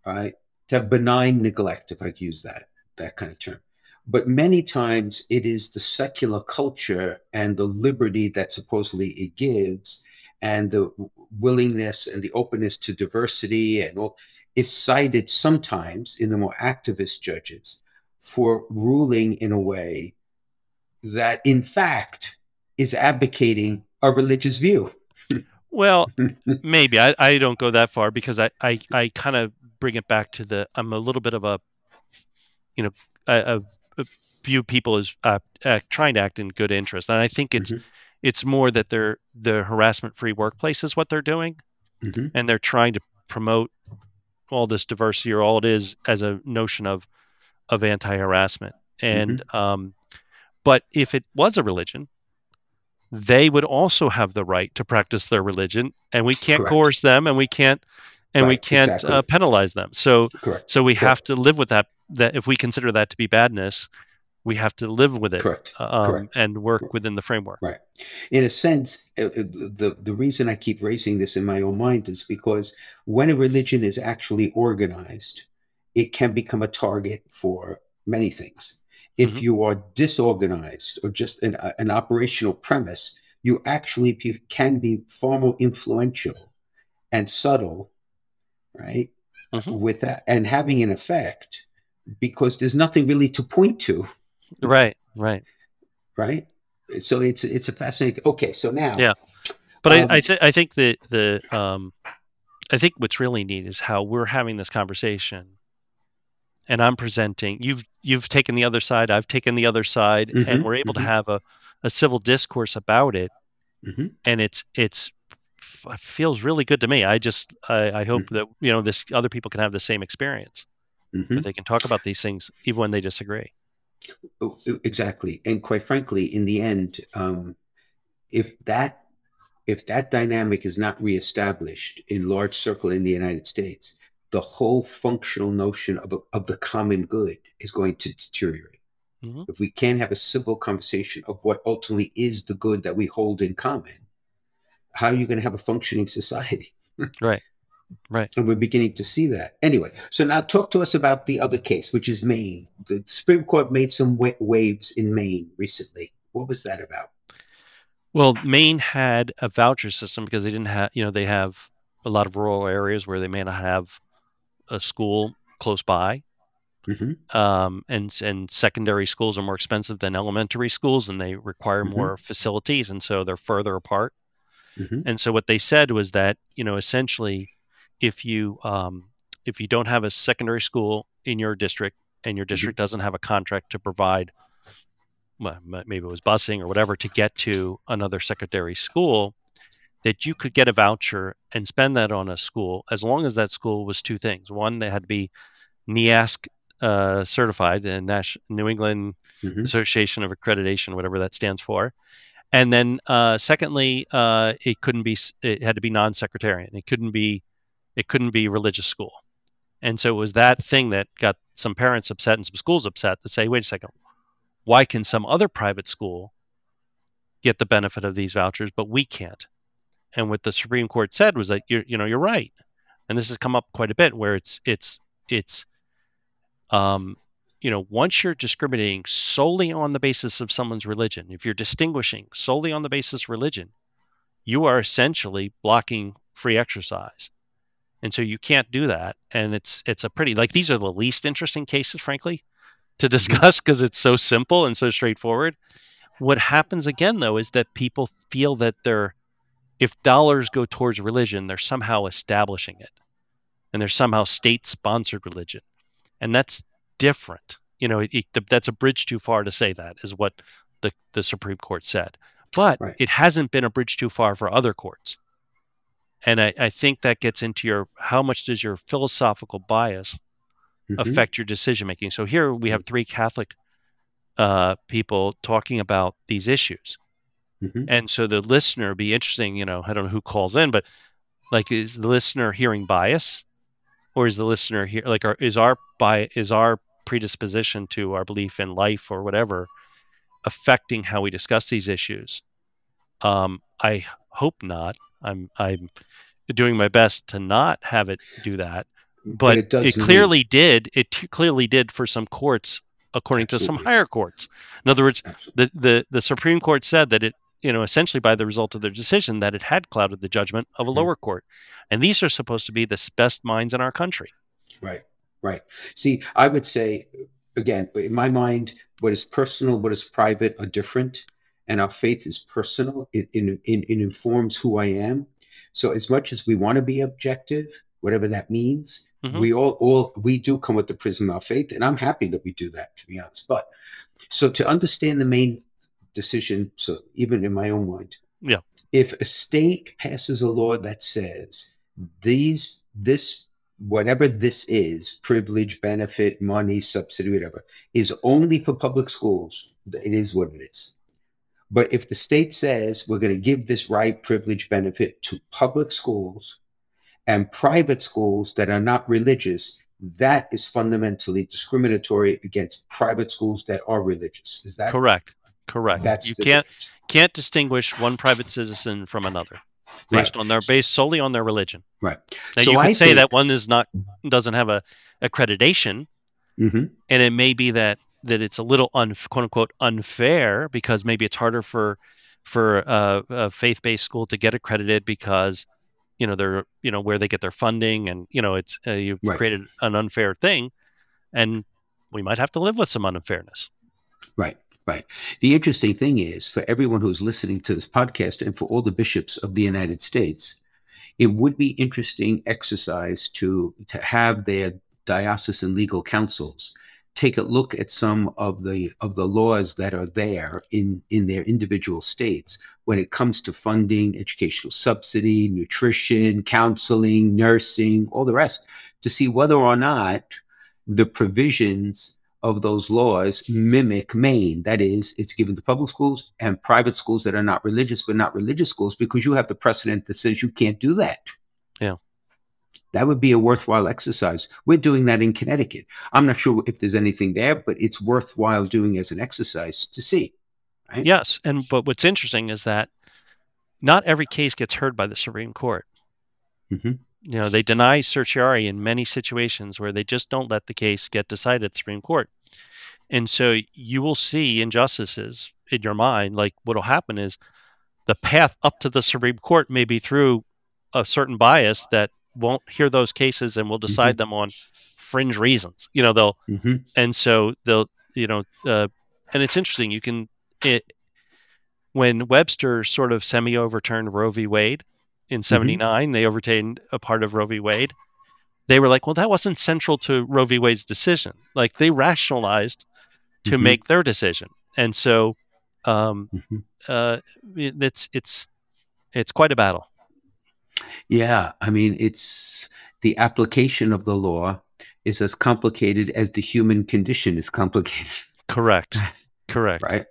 right, to have benign neglect, if I could use that that kind of term, but many times it is the secular culture and the liberty that supposedly it gives and the willingness and the openness to diversity and all is cited sometimes in the more activist judges for ruling in a way that in fact is advocating a religious view. Well, maybe I, I don't go that far because I, I, I kind of bring it back to the I'm a little bit of a you know a, a view people as uh, uh, trying to act in good interest, and I think it's mm-hmm. It's more that they're the harassment free workplace is what they're doing, mm-hmm. and they're trying to promote all this diversity or all it is as a notion of of anti harassment, and mm-hmm. um, but if it was a religion, they would also have the right to practice their religion, and we can't Correct. coerce them, and we can't and right, we can't exactly. uh, penalize them. So Correct. so we Correct. have to live with that. That if we consider that to be badness, we have to live with it Correct. Um, Correct. and work within the framework. Right. In a sense, uh, uh, the the reason I keep raising this in my own mind is because when a religion is actually organized, it can become a target for many things. If mm-hmm. you are disorganized or just an, uh, an operational premise, you actually can be far more influential and subtle right? Mm-hmm. With that and having an effect because there's nothing really to point to. Right, right, right. So it's it's a fascinating. Okay, so now, yeah, but um, I I, th- I think that the um, I think what's really neat is how we're having this conversation, and I'm presenting. You've you've taken the other side. I've taken the other side, mm-hmm, and we're able mm-hmm. to have a a civil discourse about it. Mm-hmm. And it's it's feels really good to me. I just I, I hope mm-hmm. that you know this other people can have the same experience. Mm-hmm. That they can talk about these things even when they disagree. Oh, exactly, and quite frankly, in the end, um, if that if that dynamic is not reestablished in large circle in the United States, the whole functional notion of, of the common good is going to deteriorate. Mm-hmm. If we can't have a civil conversation of what ultimately is the good that we hold in common, how are you going to have a functioning society? right. Right. And we're beginning to see that. Anyway, so now talk to us about the other case, which is Maine. The Supreme Court made some wa- waves in Maine recently. What was that about? Well, Maine had a voucher system because they didn't have, you know, they have a lot of rural areas where they may not have a school close by. Mm-hmm. Um, and and secondary schools are more expensive than elementary schools, and they require mm-hmm. more facilities, and so they're further apart. Mm-hmm. And so what they said was that you know essentially, if you um, if you don't have a secondary school in your district and your mm-hmm. district doesn't have a contract to provide, well, maybe it was busing or whatever to get to another secondary school, that you could get a voucher and spend that on a school as long as that school was two things. One, they had to be NEASC uh, certified, the Nash- New England mm-hmm. Association of Accreditation, whatever that stands for. And then, uh, secondly, uh, it couldn't be. It had to be non-secretarian It couldn't be. It couldn't be religious school. And so it was that thing that got some parents upset and some schools upset to say, wait a second, why can some other private school get the benefit of these vouchers, but we can't? And what the Supreme Court said was that you you know you're right, and this has come up quite a bit where it's it's it's um, you know, once you're discriminating solely on the basis of someone's religion, if you're distinguishing solely on the basis of religion, you are essentially blocking free exercise. And so you can't do that. And it's it's a pretty like these are the least interesting cases, frankly, to mm-hmm. discuss because it's so simple and so straightforward. What happens again though is that people feel that they're if dollars go towards religion, they're somehow establishing it. And they're somehow state sponsored religion. And that's different. You know, it, it, that's a bridge too far to say that, is what the, the Supreme Court said. But right. it hasn't been a bridge too far for other courts. And I, I think that gets into your how much does your philosophical bias mm-hmm. affect your decision making? So here we have three Catholic uh, people talking about these issues. Mm-hmm. And so the listener be interesting, you know, I don't know who calls in, but like is the listener hearing bias or is the listener here like our, is our by is our predisposition to our belief in life or whatever affecting how we discuss these issues. Um, I hope not. I'm I'm doing my best to not have it do that, but, but it, it, clearly did. It t- clearly did for some courts according Absolutely. to some higher courts. In other words, the, the, the Supreme Court said that it, you know, essentially by the result of their decision, that it had clouded the judgment of a Mhm. lower court. And these are supposed to be the best minds in our country. Right, right. See, I would say, again, in my mind, what is personal, what is private are different. And our faith is personal, it, it, it, it informs who I am. So, as much as we want to be objective, whatever that means, Mhm. we all, all, we do come with the prism of our faith. And I'm happy that we do that, to be honest. But so to understand the main decision, so even in my own mind, Yeah. if a state passes a law that says these, this whatever this is privilege benefit money subsidy whatever is only for public schools it is what it is but if the state says we're going to give this right privilege benefit to public schools and private schools that are not religious that is fundamentally discriminatory against private schools that are religious is that Correct. Correct. that's you can't difference. can't distinguish one private citizen from another based right on their based solely on their religion. right Now So you could I say think- that one is not doesn't have a accreditation, hmm and it may be that that it's a little un, quote unquote unfair because maybe it's harder for for uh, a faith-based school to get accredited because you know they're you know where they get their funding and you know it's uh, you've Right. created an unfair thing and we might have to live with some unfairness Right, right. The interesting thing is for everyone who's listening to this podcast and for all the bishops of the United States, it would be interesting exercise to to have their diocesan legal councils take a look at some of the of the laws that are there in in their individual states when it comes to funding educational subsidy nutrition counseling nursing all the rest to see whether or not the provisions of those laws mimic Maine. That is, it's given to public schools and private schools that are not religious, but not religious schools, because you have the precedent that says you can't do that. Yeah. That would be a worthwhile exercise. We're doing that in Connecticut. I'm not sure if there's anything there, but it's worthwhile doing as an exercise to see. Right? yes and but what's interesting is that not every case gets heard by the supreme court Mhm. you know they deny certiorari in many situations where they just don't let the case get decided at the supreme court and so you will see injustices in your mind like what'll happen is the path up to the supreme court may be through a certain bias that won't hear those cases and will decide them on fringe reasons you know they'll Mhm. and so they'll you know uh, and it's interesting you can it when webster sort of semi overturned roe v. Wade in 79 they overturned a part of roe v. Wade they were like well that wasn't central to roe v. Wade's decision. Like they rationalized to Mhm. make their decision. And so um Mhm. uh it- it's it's it's quite a battle Yeah, I mean, it's the application of the law is as complicated as the human condition is complicated. correct correct right?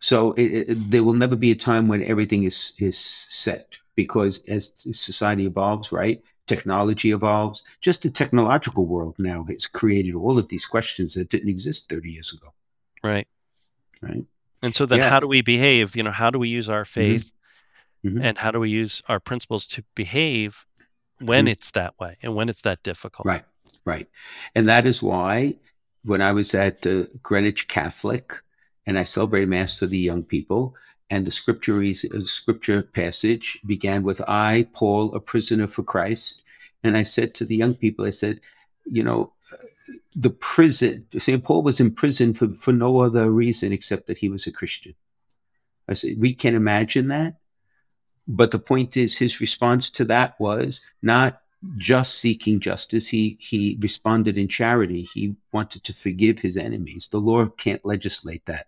So it, it, there will never be a time when everything is is set because as society evolves, right? Technology evolves. Just the technological world now has created all of these questions that didn't exist 30 years ago, right right? and so then Yeah. how do we behave you know how do we use our mm-hmm. faith Mhm. and how do we use our principles to behave when Mhm. it's that way and when it's that difficult Right, right. And that is why when I was at uh, Greenwich Catholic and I celebrated Mass for the young people, and the scripture, uh, scripture passage began with, I, Paul, a prisoner for Christ. And I said to the young people, I said, you know, uh, the prison, St. Paul was in prison for, for no other reason except that he was a Christian. I said, we can imagine that. But the point is, his response to that was not just seeking justice. He he responded in charity. He wanted to forgive his enemies. The law can't legislate that.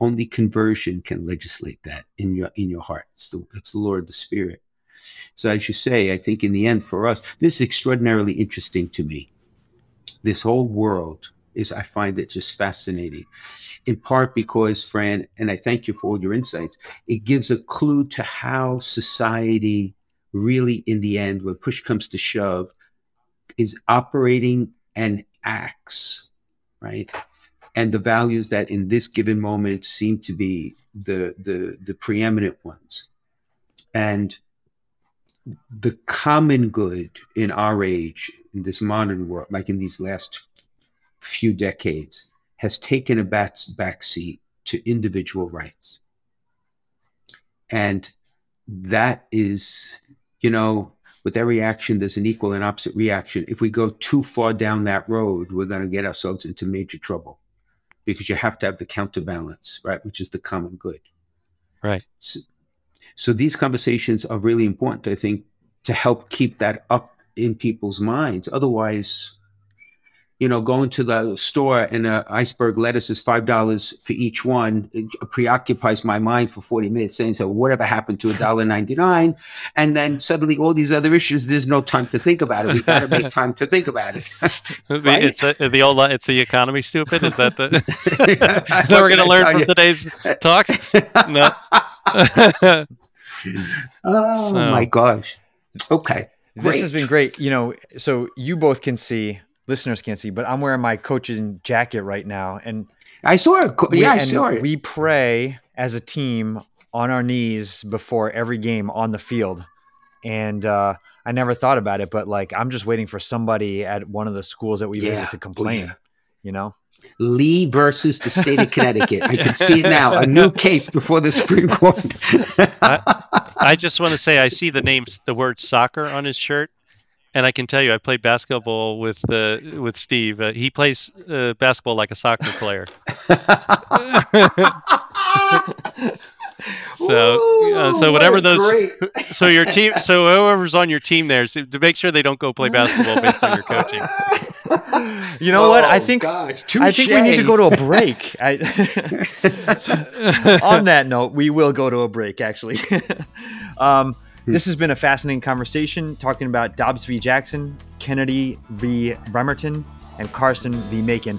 Only conversion can legislate that in your in your heart. It's the it's the of the spirit. So as you say, I think in the end for us, this is extraordinarily interesting to me. This whole world is I find it just fascinating. In part because, Fran, and I thank you for all your insights, it gives a clue to how society really in the end when push comes to shove is operating and acts right and the values that in this given moment seem to be the the the preeminent ones and the common good in our age in this modern world like in these last few decades has taken a back, seat to individual rights. And that is, you know, with every action, there's an equal and opposite reaction. If we go too far down that road, we're going to get ourselves into major trouble because you have to have the counterbalance, right? Which is the common good. Right. So, so these conversations are really important, I think, to help keep that up in people's minds. Otherwise, you know, going to the store and an iceberg lettuce is five dollars for each one. It preoccupies my mind for forty minutes, saying, "So whatever happened to a dollar ninety nine? And then suddenly all these other issues. There's no time to think about it. We've got to make time to think about it. right? It's a, the old. It's the economy. Stupid. Is that the? that we're going to learn from you? today's talks? No. oh so. my gosh. Okay. Great. This has been great. You know, so you both can see listeners can't see, but I'm wearing my coaching jacket right now, and I saw it. Yeah, I saw it. We pray as a team on our knees before every game on the field, and uh, I never thought about it, but like I'm just waiting for somebody at one of the schools that we yeah. visit to complain. Oh, yeah. You know. Lee versus the state of Connecticut. I can see it now. A new case before the Supreme Court. I, I, just want to say I see the names, the word soccer on his shirt, and I can tell you, I played basketball with uh, with Steve. Uh, he plays uh, basketball like a soccer player. so, Ooh, so whatever what those, so your team, so whoever's on your team there, so to make sure they don't go play basketball based on your coaching. You know oh, what? I oh, think gosh, I think we need to go to a break. I, so, on that note, we will go to a break. Actually. Um, Hmm. This has been a fascinating conversation talking about Dobbs v. Jackson, Kennedy v. Bremerton, and Carson v. Makin.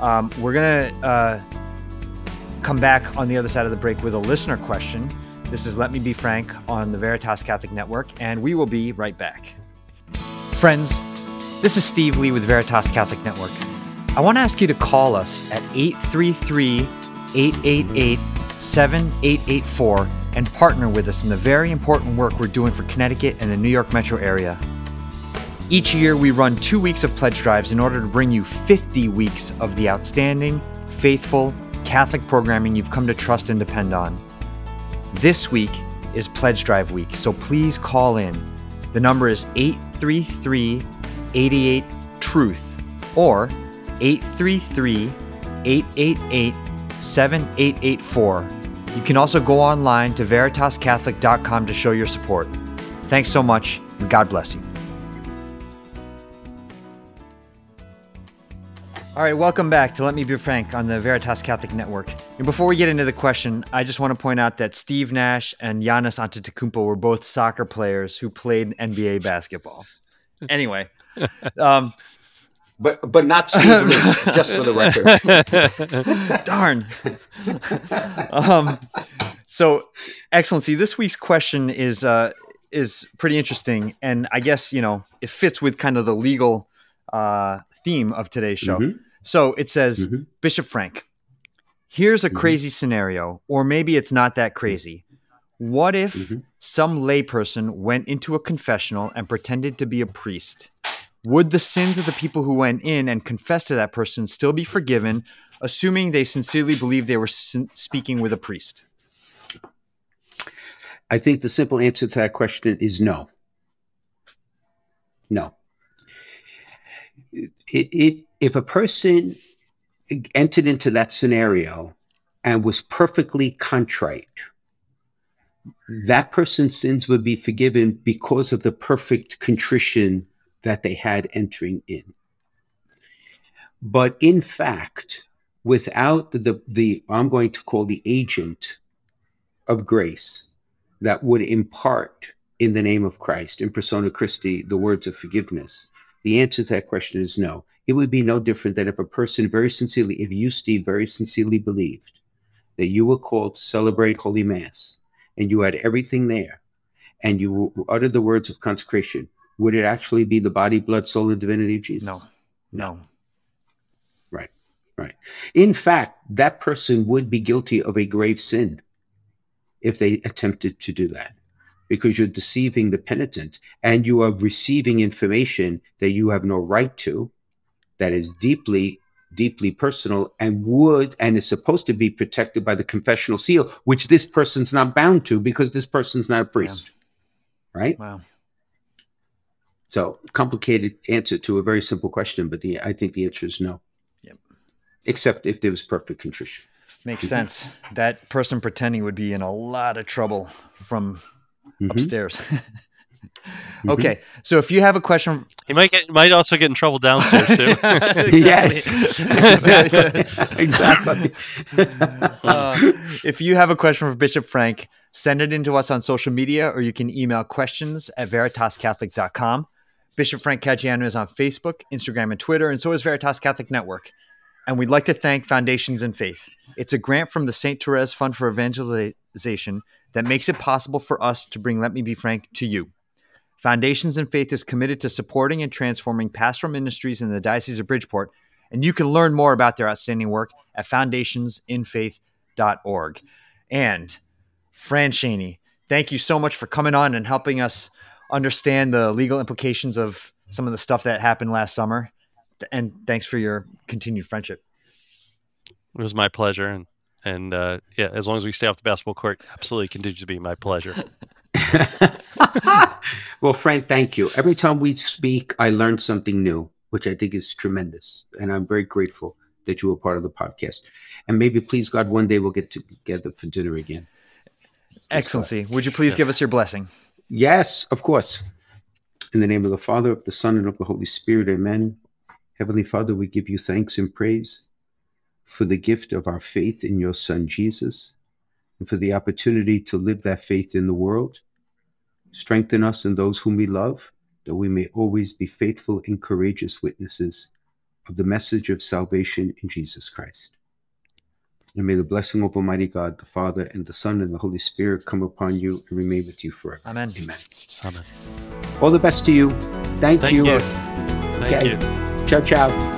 Um, we're going to uh, come back on the other side of the break with a listener question. This is Let Me Be Frank on the Veritas Catholic Network, and we will be right back. Friends, this is Steve Lee with Veritas Catholic Network. I want to ask you to call us at 833 888 7884 and partner with us in the very important work we're doing for Connecticut and the New York metro area. Each year, we run two weeks of pledge drives in order to bring you 50 weeks of the outstanding, faithful Catholic programming you've come to trust and depend on. This week is Pledge Drive Week, so please call in. The number is 833 88 Truth or 833 888 7884 you can also go online to veritascatholic.com to show your support. Thanks so much, and God bless you. All right, welcome back to Let Me Be Frank on the Veritas Catholic Network. And before we get into the question, I just want to point out that Steve Nash and Giannis Antetokounmpo were both soccer players who played NBA basketball. Anyway, um, but but not Steve Lee, just for the record. Darn. um, so, Excellency, this week's question is uh, is pretty interesting, and I guess you know it fits with kind of the legal uh, theme of today's show. Mm-hmm. So it says, mm-hmm. Bishop Frank, here's a mm-hmm. crazy scenario, or maybe it's not that crazy. What if mm-hmm. some layperson went into a confessional and pretended to be a priest? Would the sins of the people who went in and confessed to that person still be forgiven, assuming they sincerely believed they were speaking with a priest? I think the simple answer to that question is no. No. It, it, if a person entered into that scenario and was perfectly contrite, that person's sins would be forgiven because of the perfect contrition that they had entering in. But in fact, without the, the I'm going to call the agent of grace that would impart in the name of Christ, in persona Christi, the words of forgiveness, the answer to that question is no. It would be no different than if a person very sincerely, if you, Steve, very sincerely believed that you were called to celebrate Holy Mass and you had everything there and you uttered the words of consecration, would it actually be the body, blood, soul, and divinity of Jesus? No, no. Right, right. In fact, that person would be guilty of a grave sin if they attempted to do that because you're deceiving the penitent and you are receiving information that you have no right to, that is deeply deeply personal and would and is supposed to be protected by the confessional seal, which this person's not bound to because this person's not a priest. Right? Wow. So complicated answer to a very simple question, but the, I think the answer is no. Yep. Except if there was perfect contrition. Makes mm-hmm. sense. That person pretending would be in a lot of trouble from mm-hmm. upstairs. Mm-hmm. okay, so if you have a question, He might get might also get in trouble downstairs too. Yes, exactly. exactly. Uh, if you have a question for Bishop Frank, send it in to us on social media or you can email questions at veritascatholic.com. Bishop Frank Caggiano is on Facebook, Instagram, and Twitter, and so is Veritas Catholic Network. And we'd like to thank Foundations in Faith. It's a grant from the St. Therese Fund for Evangelization that makes it possible for us to bring Let Me Be Frank to you. Foundations in Faith is committed to supporting and transforming pastoral ministries in the Diocese of Bridgeport, and you can learn more about their outstanding work at foundationsinfaith.org. And Fran thank you so much for coming on and helping us understand the legal implications of some of the stuff that happened last summer. And thanks for your continued friendship. It was my pleasure, and and uh, yeah, as long as we stay off the basketball court, absolutely continues to be my pleasure. well, Frank, thank you. Every time we speak, I learn something new, which I think is tremendous. And I'm very grateful that you were part of the podcast. And maybe, please God, one day we'll get together for dinner again. Excellency, would you please give us your blessing? Yes, of course. In the name of the Father, of the Son, and of the Holy Spirit, amen. Heavenly Father, we give you thanks and praise for the gift of our faith in your Son, Jesus, and for the opportunity to live that faith in the world. Strengthen us and those whom we love, that we may always be faithful and courageous witnesses of the message of salvation in Jesus Christ. And may the blessing of Almighty God, the Father, and the Son, and the Holy Spirit come upon you and remain with you forever. Amen. Amen. Amen. All the best to you. Thank, Thank you. you. Thank Okay. you. Ciao, ciao.